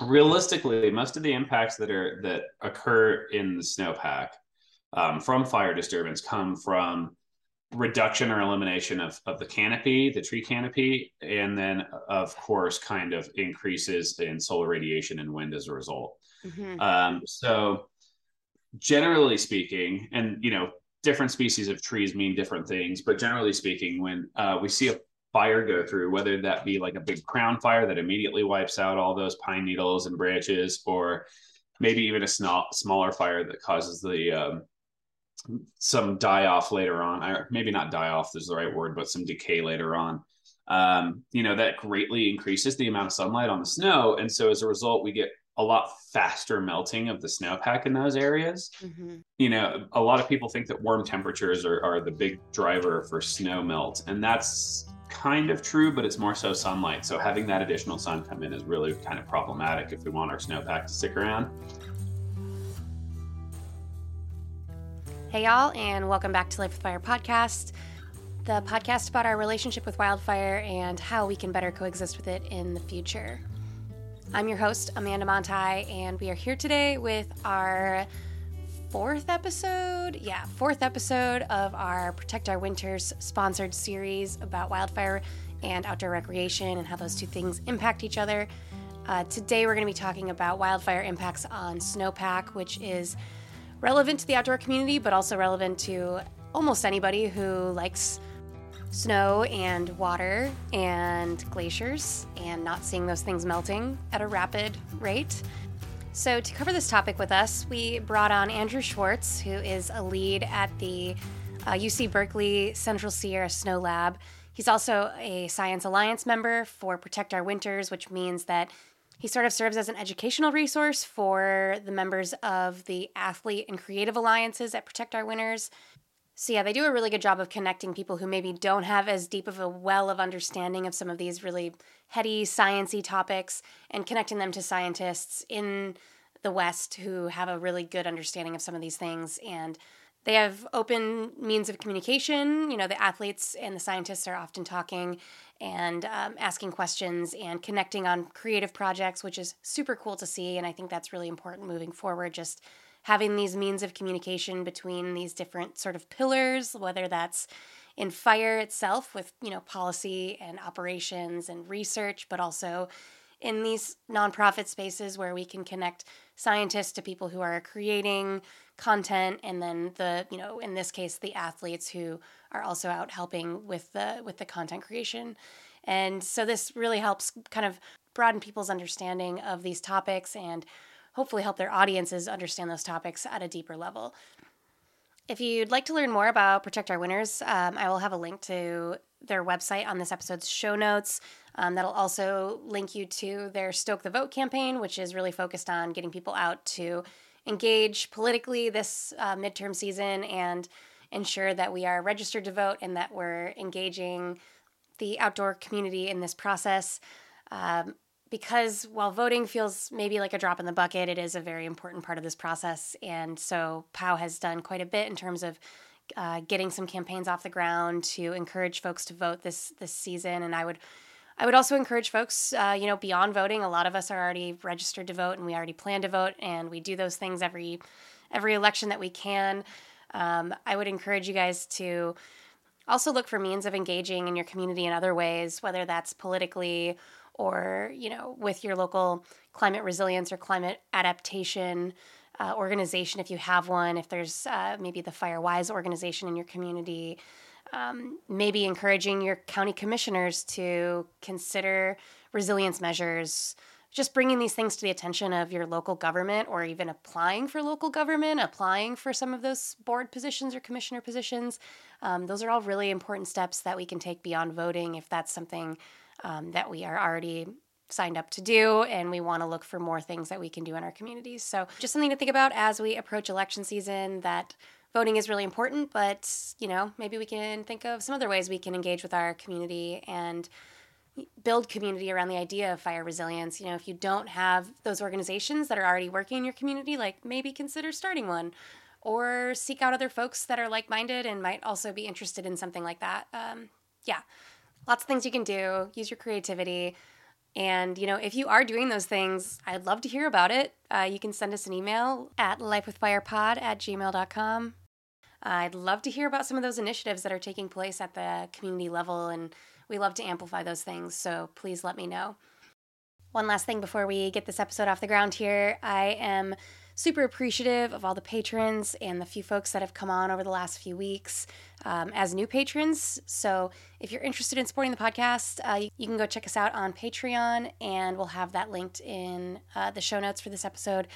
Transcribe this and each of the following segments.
realistically, most of the impacts that are that occur in the snowpack um, from fire disturbance come from reduction or elimination of, of the canopy, the tree canopy, and then of course, kind of increases in solar radiation and wind as a result. Mm-hmm. Um, so generally speaking, and you know, different species of trees mean different things, but generally speaking, when uh, we see a fire go through, whether that be like a big crown fire that immediately wipes out all those pine needles and branches, or maybe even a small, smaller fire that causes the um, some die off later on, or maybe not die off is the right word, but some decay later on. Um, you know, that greatly increases the amount of sunlight on the snow. And so as a result, we get a lot faster melting of the snowpack in those areas. Mm-hmm. You know, a lot of people think that warm temperatures are, are the big driver for snow melt. And that's kind of true, but it's more so sunlight. So having that additional sun come in is really kind of problematic if we want our snowpack to stick around. Hey, y'all, and welcome back to Life with Fire podcast, the podcast about our relationship with wildfire and how we can better coexist with it in the future. I'm your host, Amanda Monthei, and we are here today with our fourth episode. Yeah, fourth episode of our Protect Our Winters sponsored series about wildfire and outdoor recreation and how those two things impact each other. Uh, today, we're going to be talking about wildfire impacts on snowpack, which is relevant to the outdoor community, but also relevant to almost anybody who likes snow and water and glaciers and not seeing those things melting at a rapid rate. So, to cover this topic with us, we brought on Andrew Schwartz, who is a lead at the uh, UC Berkeley Central Sierra Snow Lab. He's also a Science Alliance member for Protect Our Winters, which means that he sort of serves as an educational resource for the members of the athlete and creative alliances at Protect Our Winters. So, yeah, they do a really good job of connecting people who maybe don't have as deep of a well of understanding of some of these really heady, sciency topics and connecting them to scientists in the West who have a really good understanding of some of these things. And they have open means of communication. You know, the athletes and the scientists are often talking and um, asking questions and connecting on creative projects, which is super cool to see. And I think that's really important moving forward. Just having these means of communication between these different sort of pillars, whether that's in fire itself with you know policy and operations and research, but also in these nonprofit spaces where we can connect scientists to people who are creating content and then the you know in this case the athletes who are also out helping with the with the content creation. And so this really helps kind of broaden people's understanding of these topics and hopefully help their audiences understand those topics at a deeper level if you'd like to learn more about protect our Winters, um, i will have a link to their website on this episode's show notes um, that'll also link you to their stoke the vote campaign which is really focused on getting people out to engage politically this uh, midterm season and ensure that we are registered to vote and that we're engaging the outdoor community in this process. Um, because while voting feels maybe like a drop in the bucket, it is a very important part of this process. And so POW has done quite a bit in terms of uh, getting some campaigns off the ground to encourage folks to vote this this season. And I would I would also encourage folks, uh, you know, beyond voting. A lot of us are already registered to vote, and we already plan to vote, and we do those things every every election that we can. Um, I would encourage you guys to also look for means of engaging in your community in other ways, whether that's politically or you know with your local climate resilience or climate adaptation uh, organization if you have one. If there's uh, maybe the FireWise organization in your community um, maybe encouraging your county commissioners to consider resilience measures just bringing these things to the attention of your local government or even applying for local government applying for some of those board positions or commissioner positions um, those are all really important steps that we can take beyond voting if that's something um, that we are already signed up to do and we want to look for more things that we can do in our communities so just something to think about as we approach election season that voting is really important, but you know, maybe we can think of some other ways we can engage with our community and build community around the idea of fire resilience. You know, if you don't have those organizations that are already working in your community, like maybe consider starting one or seek out other folks that are like minded and might also be interested in something like that. Um, yeah, lots of things you can do. Use your creativity. And, you know, if you are doing those things, I'd love to hear about it. Uh, you can send us an email at lifewithfirepod at gmail.com. I'd love to hear about some of those initiatives that are taking place at the community level, and we love to amplify those things, so please let me know. One last thing before we get this episode off the ground here I am super appreciative of all the patrons and the few folks that have come on over the last few weeks um, as new patrons. So if you're interested in supporting the podcast, uh, you, can go check us out on Patreon, and we'll have that linked in uh, the show notes for this episode.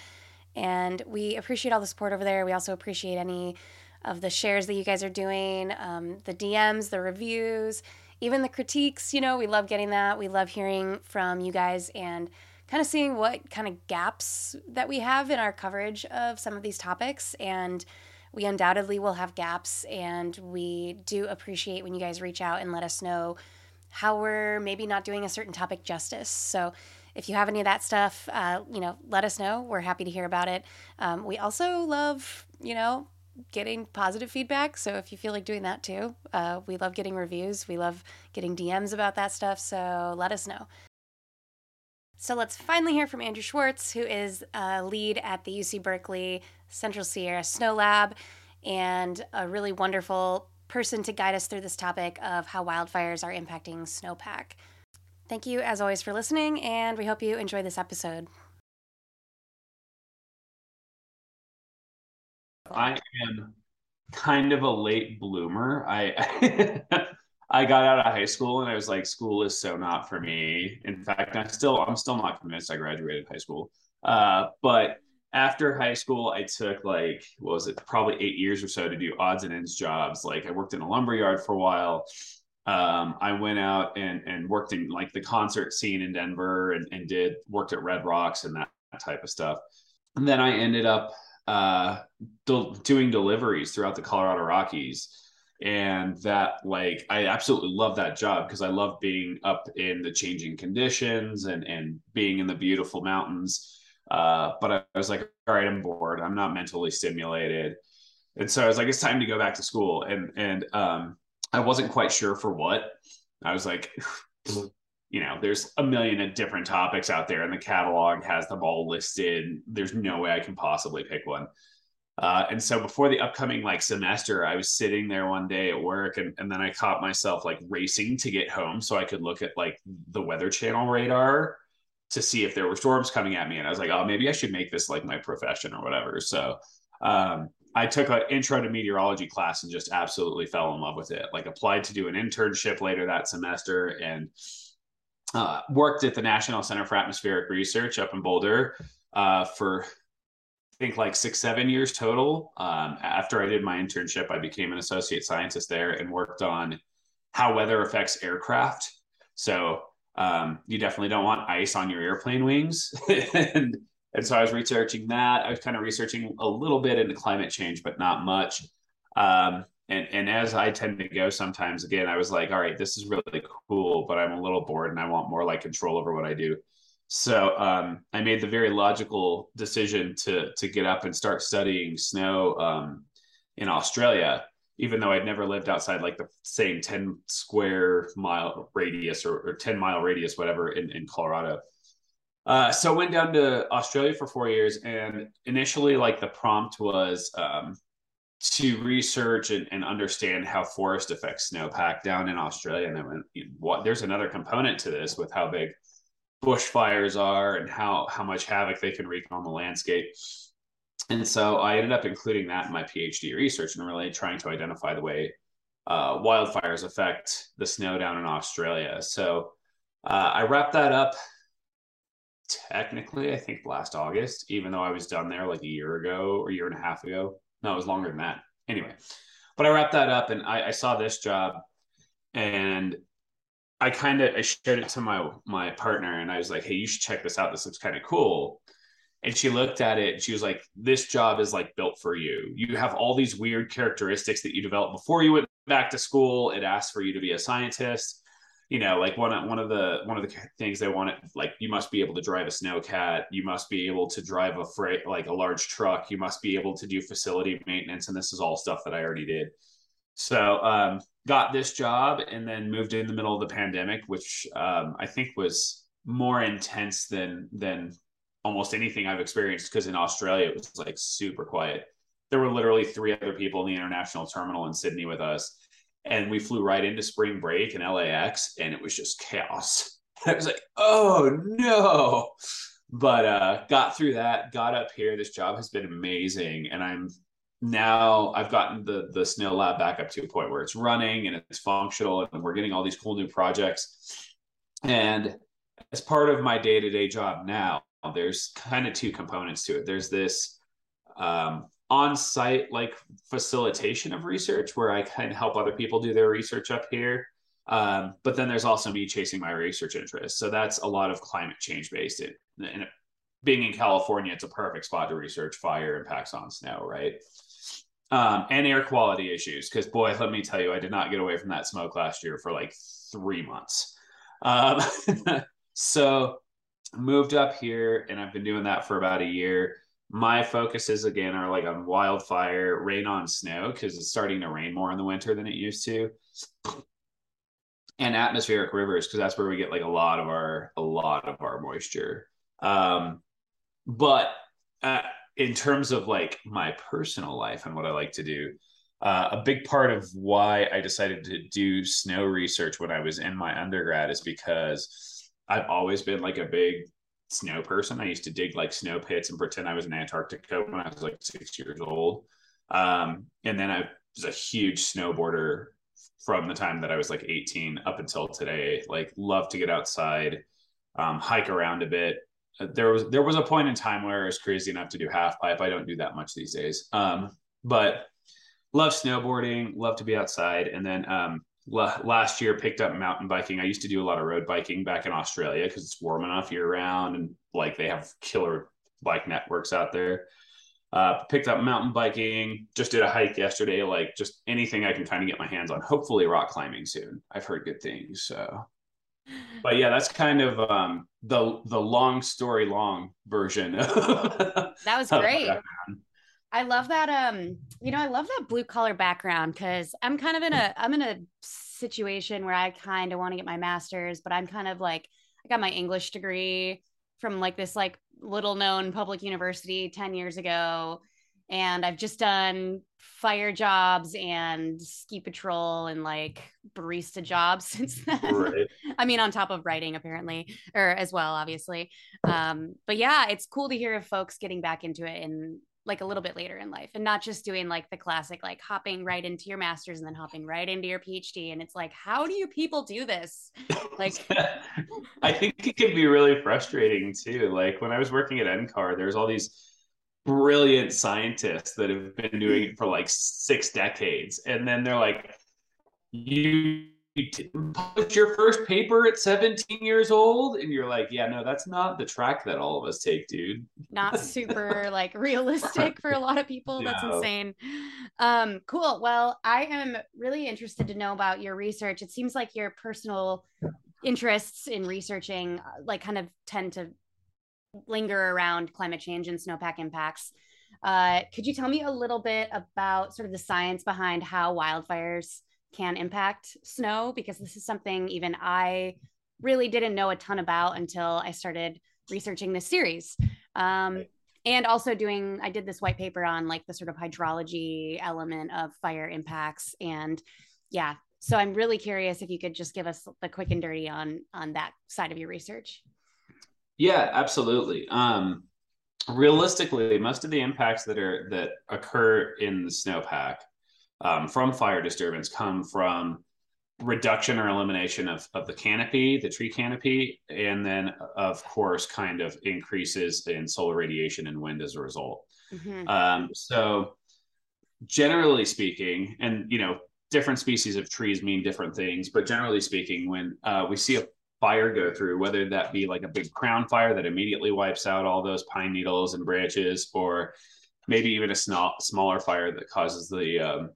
And we appreciate all the support over there. We also appreciate any of the shares that you guys are doing, um, the DMs, the reviews, even the critiques. You know, we love getting that. We love hearing from you guys and kind of seeing what kind of gaps that we have in our coverage of some of these topics. And we undoubtedly will have gaps. And we do appreciate when you guys reach out and let us know how we're maybe not doing a certain topic justice. So, if you have any of that stuff, uh, you know, let us know. We're happy to hear about it. Um, we also love, you know, getting positive feedback. So if you feel like doing that too, uh, we love getting reviews. We love getting DMs about that stuff. So let us know. So let's finally hear from Andrew Schwartz, who is a lead at the UC Berkeley Central Sierra Snow Lab and a really wonderful person to guide us through this topic of how wildfires are impacting snowpack. Thank you, as always, for listening, and we hope you enjoy this episode. I am kind of a late bloomer. I I got out of high school and I was like, school is so not for me. In fact, I'm still I'm still not convinced I graduated high school. Uh, but after high school, I took like what was it, probably eight years or so to do odds and ends jobs. Like I worked in a lumber yard for a while. Um, I went out and and worked in like the concert scene in Denver and, and did worked at Red Rocks and that type of stuff. And then I ended up uh, doing deliveries throughout the Colorado Rockies. And that, like, I absolutely love that job because I love being up in the changing conditions and, and being in the beautiful mountains. Uh, but I, I was like, all right, I'm bored. I'm not mentally stimulated. And so I was like, it's time to go back to school. And, and, um, I wasn't quite sure for what. I was like, you know, there's a million of different topics out there, and the catalog has them all listed. There's no way I can possibly pick one. Uh, and so before the upcoming like semester, I was sitting there one day at work, and, and then I caught myself like racing to get home so I could look at like the Weather Channel radar to see if there were storms coming at me. And I was like, oh, maybe I should make this like my profession or whatever. So um, I took an intro to meteorology class and just absolutely fell in love with it. Like applied to do an internship later that semester and uh, worked at the National Center for Atmospheric Research up in Boulder uh, for think like six, seven years total. Um, after I did my internship, I became an associate scientist there and worked on how weather affects aircraft. So um, you definitely don't want ice on your airplane wings. and, and so I was researching that. I was kind of researching a little bit into climate change, but not much. Um, and and as I tend to go sometimes again, I was like, all right, this is really cool, but I'm a little bored and I want more like control over what I do. So um, I made the very logical decision to to get up and start studying snow um, in Australia, even though I'd never lived outside like the same 10 square mile radius or, or 10 mile radius, whatever, in, in Colorado. Uh, so went down to Australia for four years, and initially, like the prompt was um, to research and, and, understand how forest affects snowpack down in Australia. And then what there's another component to this with how big bushfires are and how how much havoc they can wreak on the landscape. And so I ended up including that in my PhD research and really trying to identify the way uh, wildfires affect the snow down in Australia. So uh, I wrapped that up technically, I think last August, even though I was done there like a year ago or a year and a half ago. No, it was longer than that. Anyway, but I wrapped that up and I, I saw this job and I kind of I shared it to my my partner and I was like, hey, you should check this out. This looks kind of cool. And she looked at it and she was like, this job is like built for you. You have all these weird characteristics that you developed before you went back to school. It asks for you to be a scientist you know, like one one of the one of the things they wanted, like you must be able to drive a snowcat, you must be able to drive a freight like a large truck, you must be able to do facility maintenance, and this is all stuff that I already did. So um, got this job and then moved in the middle of the pandemic, which um, I think was more intense than than almost anything I've experienced because in Australia it was like super quiet. There were literally three other people in the international terminal in Sydney with us. And we flew right into spring break in LAX and it was just chaos. I was like, oh no. But uh got through that, got up here. This job has been amazing. And I'm now I've gotten the the snow lab back up to a point where it's running and it's functional and we're getting all these cool new projects. And as part of my day-to-day job now, there's kind of two components to it. There's this um, on-site like facilitation of research where I can help other people do their research up here. Um, but then there's also me chasing my research interests. So that's a lot of climate change based. And being in California, it's a perfect spot to research fire impacts on snow, right? Um, and air quality issues. Because boy, let me tell you, I did not get away from that smoke last year for like three months. Um, so moved up here, and I've been doing that for about a year. My focuses again are like on wildfire, rain on snow because it's starting to rain more in the winter than it used to, and atmospheric rivers because that's where we get like a lot of our a lot of our moisture. Um, but uh, in terms of like my personal life and what I like to do, uh, a big part of why I decided to do snow research when I was in my undergrad is because I've always been like a big snow person. I used to dig like snow pits and pretend I was in Antarctica when I was like six years old. Um, and then I was a huge snowboarder from the time that I was like 18 up until today. Like, love to get outside, um, hike around a bit, there was there was a point in time where I was crazy enough to do half pipe. I don't do that much these days. Um, but love snowboarding, love to be outside. And then um, l- last year picked up mountain biking. I used to do a lot of road biking back in Australia because it's warm enough year round and like they have killer bike networks out there. Uh, picked up mountain biking, just did a hike yesterday, like just anything I can kind of get my hands on. Hopefully, rock climbing soon. I've heard good things. So but yeah, that's kind of um, the the long story long version. that was great. I love that. Um, you know, I love that blue collar background because I'm kind of in a I'm in a situation where I kind of want to get my master's, but I'm kind of like I got my English degree from like this like little known public university 10 years ago and I've just done fire jobs and ski patrol and like barista jobs since then. Right. I mean, on top of writing, apparently, or as well, obviously. Um, but yeah, it's cool to hear of folks getting back into it in like a little bit later in life and not just doing like the classic like hopping right into your masters and then hopping right into your phd and it's like how do you people do this like i think it can be really frustrating too like when i was working at ncar there's all these brilliant scientists that have been doing it for like six decades. And then they're like you published your first paper at 17 years old? And you're like yeah no that's not the track that all of us take dude. Not super like realistic for a lot of people. No. that's insane. Um cool. Well i am really interested to know about your research. It seems like your personal interests in researching uh, like kind of tend to linger around climate change and snowpack impacts. Uh, could you tell me a little bit about sort of the science behind how wildfires can impact snow? Because this is something even I really didn't know a ton about until I started researching this series. Um, and also doing, I did this white paper on like the sort of hydrology element of fire impacts. And yeah, so I'm really curious if you could just give us the quick and dirty on on that side of your research. Yeah, absolutely. Um, realistically, most of the impacts that are that occur in the snowpack um, from fire disturbance come from reduction or elimination of, of the canopy, the tree canopy, and then of course, kind of increases in solar radiation and wind as a result. Mm-hmm. Um, so, generally speaking, and you know, different species of trees mean different things, but generally speaking, when uh, we see a fire go through, whether that be like a big crown fire that immediately wipes out all those pine needles and branches, or maybe even a small, smaller fire that causes the um,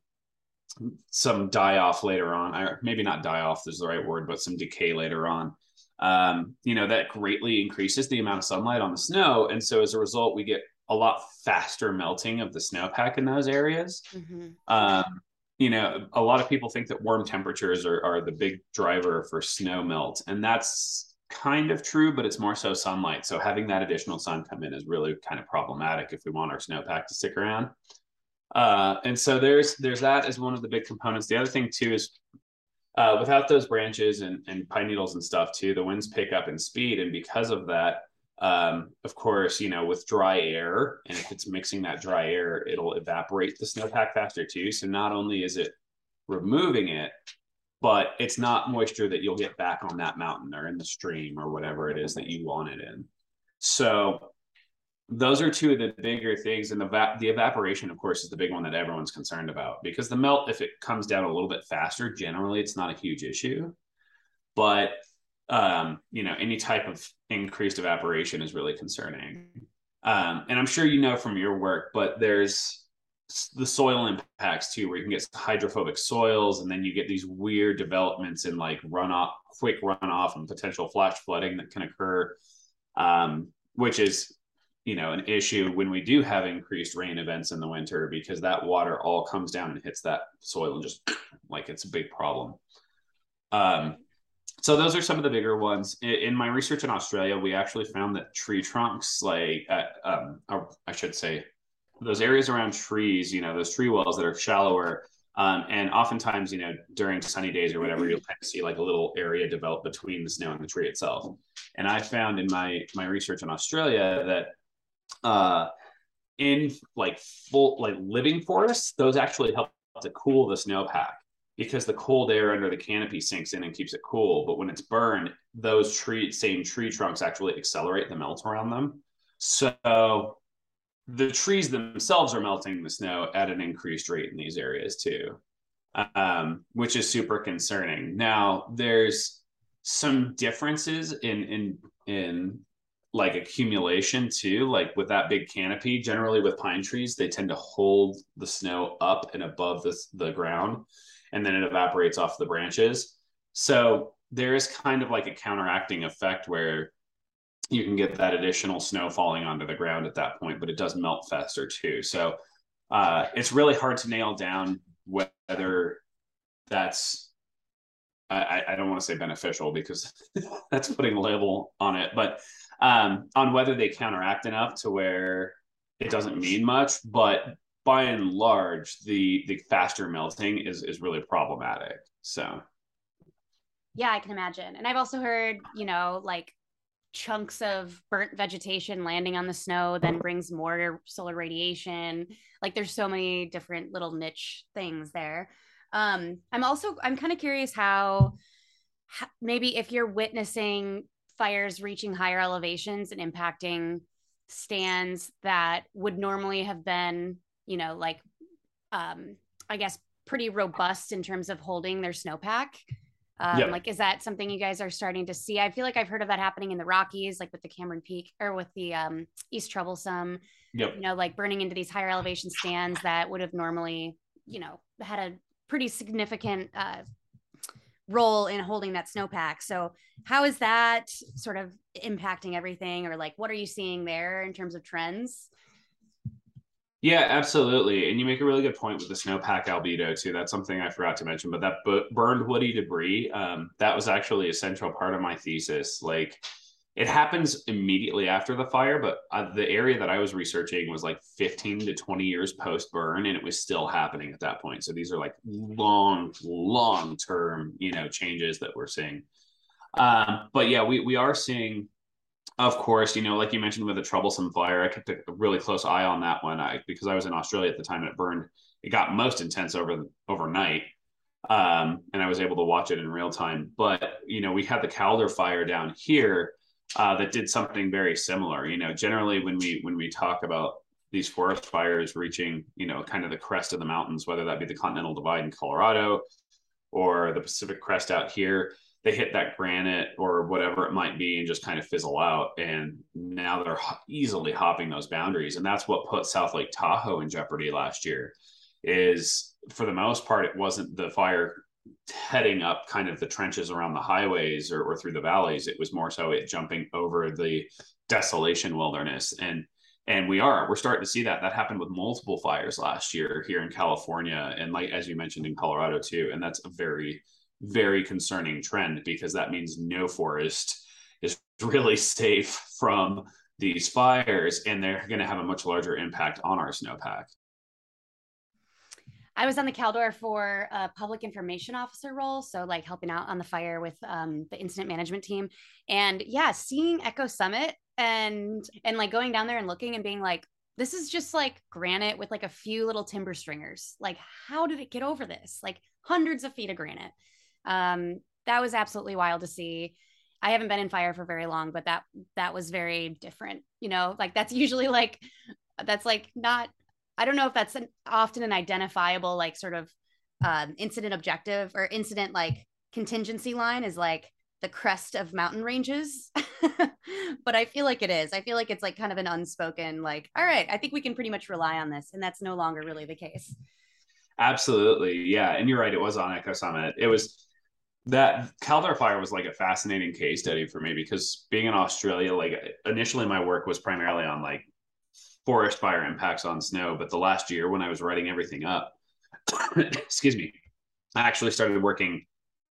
some die off later on, or maybe not die off is the right word, but some decay later on. Um, you know, that greatly increases the amount of sunlight on the snow. And so as a result, we get a lot faster melting of the snowpack in those areas. Mm-hmm. Um, you know, a lot of people think that warm temperatures are, are the big driver for snow melt, and that's kind of true, but it's more so sunlight. So having that additional sun come in is really kind of problematic if we want our snowpack to stick around. Uh, and so there's there's that as one of the big components. The other thing too is uh, without those branches and, and pine needles and stuff too, the winds pick up in speed, and because of that, um, of course, you know, with dry air, and if it's mixing that dry air, it'll evaporate the snowpack faster too. So not only is it removing it, but it's not moisture that you'll get back on that mountain or in the stream or whatever it is that you want it in. So those are two of the bigger things and the va- the evaporation of course is the big one that everyone's concerned about because the melt if it comes down a little bit faster generally it's not a huge issue but um, you know any type of increased evaporation is really concerning. Um, and i'm sure you know from your work but there's the soil impacts too where you can get hydrophobic soils and then you get these weird developments in like runoff quick runoff and potential flash flooding that can occur um, which is you know an issue when we do have increased rain events in the winter because that water all comes down and hits that soil and just like it's a big problem. Um, so those are some of the bigger ones. In, in, my research in australia we actually found that tree trunks like uh, um, i should say those areas around trees you know those tree wells that are shallower um, and oftentimes you know during sunny days or whatever you'll kind of see like a little area develop between the snow and the tree itself. And i found in my my research in australia that uh, in like full like living forests, those actually help to cool the snowpack because the cold air under the canopy sinks in and keeps it cool. But when it's burned, those tree same tree trunks actually accelerate the melt around them. So the trees themselves are melting the snow at an increased rate in these areas too, um, which is super concerning. Now there's some differences in in in like accumulation too like with that big canopy generally with pine trees they tend to hold the snow up and above the, the ground and then it evaporates off the branches so there is kind of like a counteracting effect where you can get that additional snow falling onto the ground at that point but it does melt faster too so uh, it's really hard to nail down whether that's I, I don't want to say beneficial because that's putting a label on it, but um, on whether they counteract enough to where it doesn't mean much. But by and large, the the faster melting is is really problematic. So yeah, I can imagine. And I've also heard, you know, like chunks of burnt vegetation landing on the snow then brings more solar radiation. Like there's so many different little niche things there. Um, I'm also I'm kind of curious how, how maybe if you're witnessing fires reaching higher elevations and impacting stands that would normally have been, you know, like, um, I guess, pretty robust in terms of holding their snowpack. Um, yep. Like, is that something you guys are starting to see? I feel like I've heard of that happening in the Rockies, like with the Cameron Peak or with the um, East Troublesome. Yep. You know, like burning into these higher elevation stands that would have normally, you know, had a pretty significant uh, role in holding that snowpack. So, how is that sort of impacting everything, or like what are you seeing there in terms of trends? Yeah, absolutely. And you make a really good point with the snowpack albedo too. That's something I forgot to mention, but that burned woody debris, um, that was actually a central part of my thesis. Like it happens immediately after the fire, but uh, the area that I was researching was like 15 to 20 years post burn, and it was still happening at that point. So these are like long, long term, you know, changes that we're seeing. Um, but yeah, we we are seeing, of course, you know, like you mentioned with the troublesome fire, I kept a really close eye on that one I, because I was in Australia at the time it burned. It got most intense over overnight, um, and I was able to watch it in real time. But you know, we had the Caldor fire down here uh, that did something very similar. You know, generally when we when we talk about these forest fires reaching, you know, kind of the crest of the mountains, whether that be the Continental Divide in Colorado or the Pacific Crest out here, they hit that granite or whatever it might be and just kind of fizzle out. And now they're easily hopping those boundaries. And that's what put South Lake Tahoe in jeopardy last year. Is for the most part, it wasn't the fire heading up kind of the trenches around the highways or, or through the valleys. It was more so it jumping over the desolation wilderness. And and we are we're starting to see that that happened with multiple fires last year here in california and like as you mentioned in colorado too and that's a very very concerning trend because that means no forest is really safe from these fires and they're going to have a much larger impact on our snowpack. I was on the Caldor for a public information officer role, so like helping out on the fire with um, the incident management team. And yeah, seeing Echo Summit and and like going down there and looking and being like, this is just like granite with like a few little timber stringers. Like, how did it get over this? Like hundreds of feet of granite. Um, that was absolutely wild to see. I haven't been in fire for very long, but that that was very different. You know, like that's usually like that's like not. I don't know if that's an, often an identifiable like sort of um, incident objective or incident like contingency line is like the crest of mountain ranges. but I feel like it is. I feel like it's like kind of an unspoken like, all right, I think we can pretty much rely on this, and that's no longer really the case. Absolutely, yeah, and you're right. It was on Echo Summit. It was that Caldor Fire was like a fascinating case study for me because being in Australia, like initially my work was primarily on like forest fire impacts on snow. But the last year when I was writing everything up, excuse me, I actually started working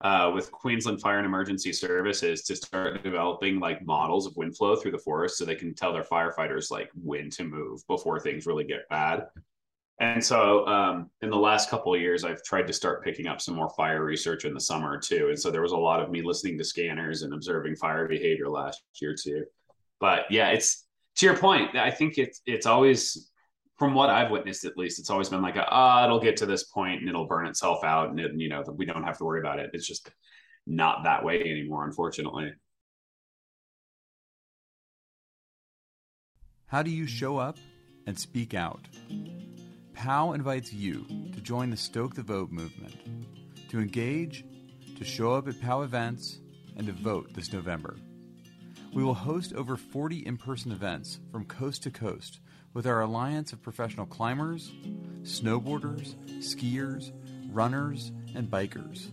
uh, with Queensland Fire and Emergency Services to start developing like models of wind flow through the forest so they can tell their firefighters like when to move before things really get bad. And so, um, in the last couple of years, I've tried to start picking up some more fire research in the summer too. And so, there was a lot of me listening to scanners and observing fire behavior last year too. But yeah, it's to your point. I think it's it's always, from what I've witnessed at least, it's always been like, ah, oh, it'll get to this point and it'll burn itself out, and it, you know we don't have to worry about it. It's just not that way anymore, unfortunately. How do you show up and speak out? POW invites you to join the Stoke the Vote movement, to engage, to show up at POW events, and to vote this November. We will host over 40 in person events from coast to coast with our alliance of professional climbers, snowboarders, skiers, runners, and bikers.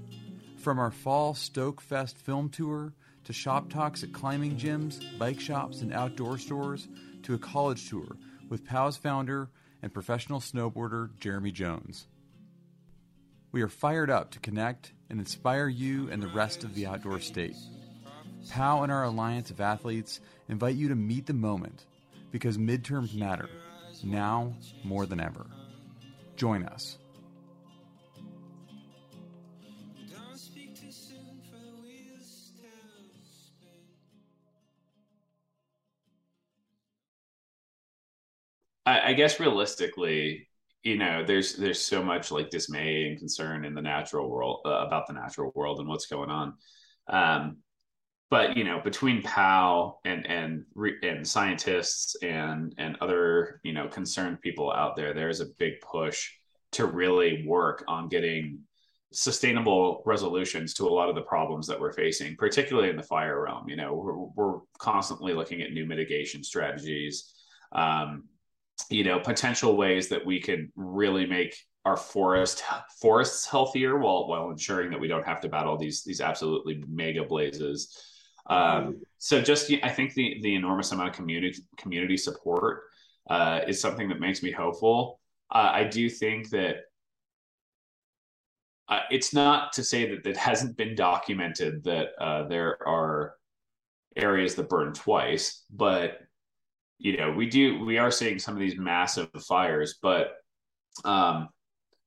From our fall Stoke Fest film tour to shop talks at climbing gyms, bike shops, and outdoor stores to a college tour with POW's founder, and professional snowboarder Jeremy Jones. We are fired up to connect and inspire you and the rest of the outdoor state. POW and our alliance of athletes invite you to meet the moment because midterms matter, now more than ever. Join us. I, I guess realistically, you know, there's there's so much like dismay and concern in the natural world uh, about the natural world and what's going on. Um, but you know, between POW and and and scientists and and other you know concerned people out there, there's a big push to really work on getting sustainable resolutions to a lot of the problems that we're facing, particularly in the fire realm. You know, we're, we're constantly looking at new mitigation strategies. Um, you know potential ways that we could really make our forest forests healthier while while ensuring that we don't have to battle these these absolutely mega blazes. Um, so just I think the the enormous amount of community community support uh, is something that makes me hopeful. Uh, I do think that uh, it's not to say that it hasn't been documented that uh, there are areas that burn twice, but you know, we do we are seeing some of these massive fires, but um,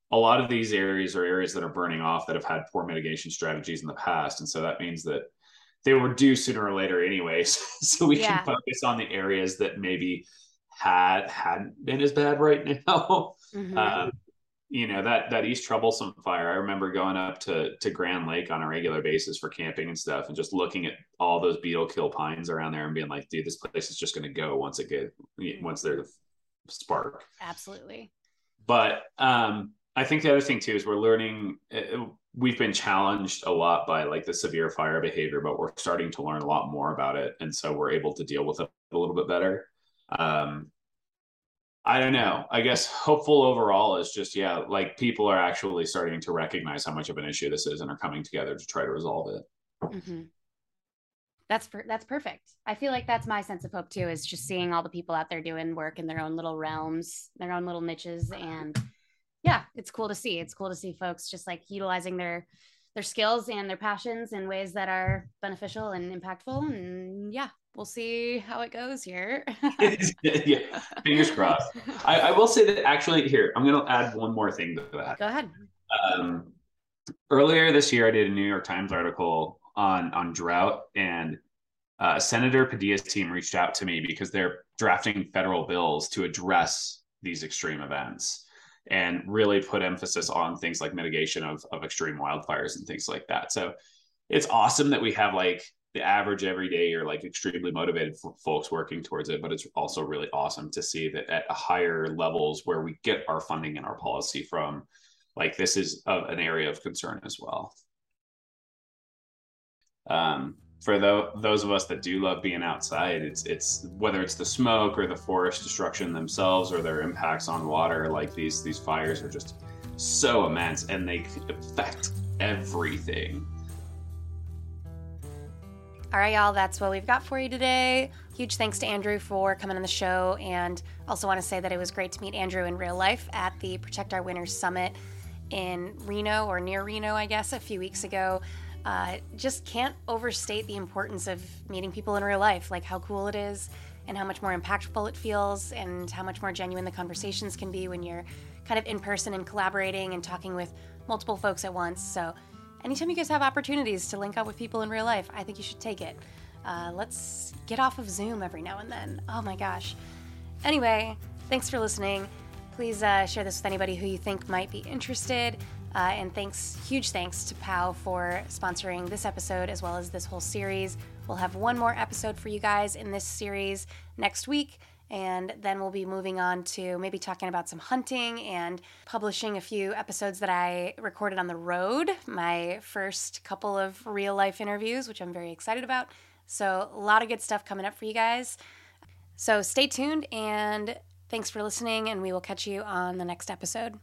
a lot of these areas are areas that are burning off that have had poor mitigation strategies in the past, and so that means that they were due sooner or later anyways. so we yeah. can focus on the areas that maybe had hadn't been as bad right now. Mm-hmm. Um, you know that that East Troublesome fire. I remember going up to to Grand Lake on a regular basis for camping and stuff, and just looking at all those beetle kill pines around there and being like, "Dude, this place is just going to go once it get once there's a spark." Absolutely. But um, I think the other thing too is we're learning. Uh, we've been challenged a lot by like the severe fire behavior, but we're starting to learn a lot more about it, and so we're able to deal with it a little bit better. Um, I don't know. I guess hopeful overall is just yeah, like people are actually starting to recognize how much of an issue this is and are coming together to try to resolve it. Mm-hmm. That's per- that's perfect. I feel like that's my sense of hope too. Is just seeing all the people out there doing work in their own little realms, their own little niches, and yeah, it's cool to see. It's cool to see folks just like utilizing their their skills and their passions in ways that are beneficial and impactful. And yeah, we'll see how it goes here. yeah, fingers crossed. I, I, will say that actually, here I'm going to add one more thing to that. Go ahead. Um, earlier this year, I did a New York Times article on on drought, and uh, Senator Padilla's team reached out to me because they're drafting federal bills to address these extreme events and really put emphasis on things like mitigation of, of extreme wildfires and things like that. So it's awesome that we have like the average everyday or like extremely motivated folks working towards it, but it's also really awesome to see that at higher levels where we get our funding and our policy from, like this is a, an area of concern as well. Um, for the, those of us that do love being outside, it's it's whether it's the smoke or the forest destruction themselves or their impacts on water. Like these these fires are just so immense and they affect everything. All right, y'all, that's what we've got for you today. Huge thanks to Andrew for coming on the show. And also want to say that it was great to meet Andrew in real life at the Protect Our Winters Summit in Reno or near Reno, I guess, a few weeks ago uh, just can't overstate the importance of meeting people in real life, like how cool it is and how much more impactful it feels and how much more genuine the conversations can be when you're kind of in person and collaborating and talking with multiple folks at once. So, anytime you guys have opportunities to link up with people in real life, I think you should take it. Uh, let's get off of Zoom every now and then. Oh my gosh. Anyway, thanks for listening. Please uh, share this with anybody who you think might be interested. Uh, and thanks, huge thanks to POW for sponsoring this episode as well as this whole series. We'll have one more episode for you guys in this series next week. And then we'll be moving on to maybe talking about some hunting and publishing a few episodes that I recorded on the road, my first couple of real life interviews, which I'm very excited about. So, a lot of good stuff coming up for you guys. So, stay tuned and thanks for listening, and we will catch you on the next episode.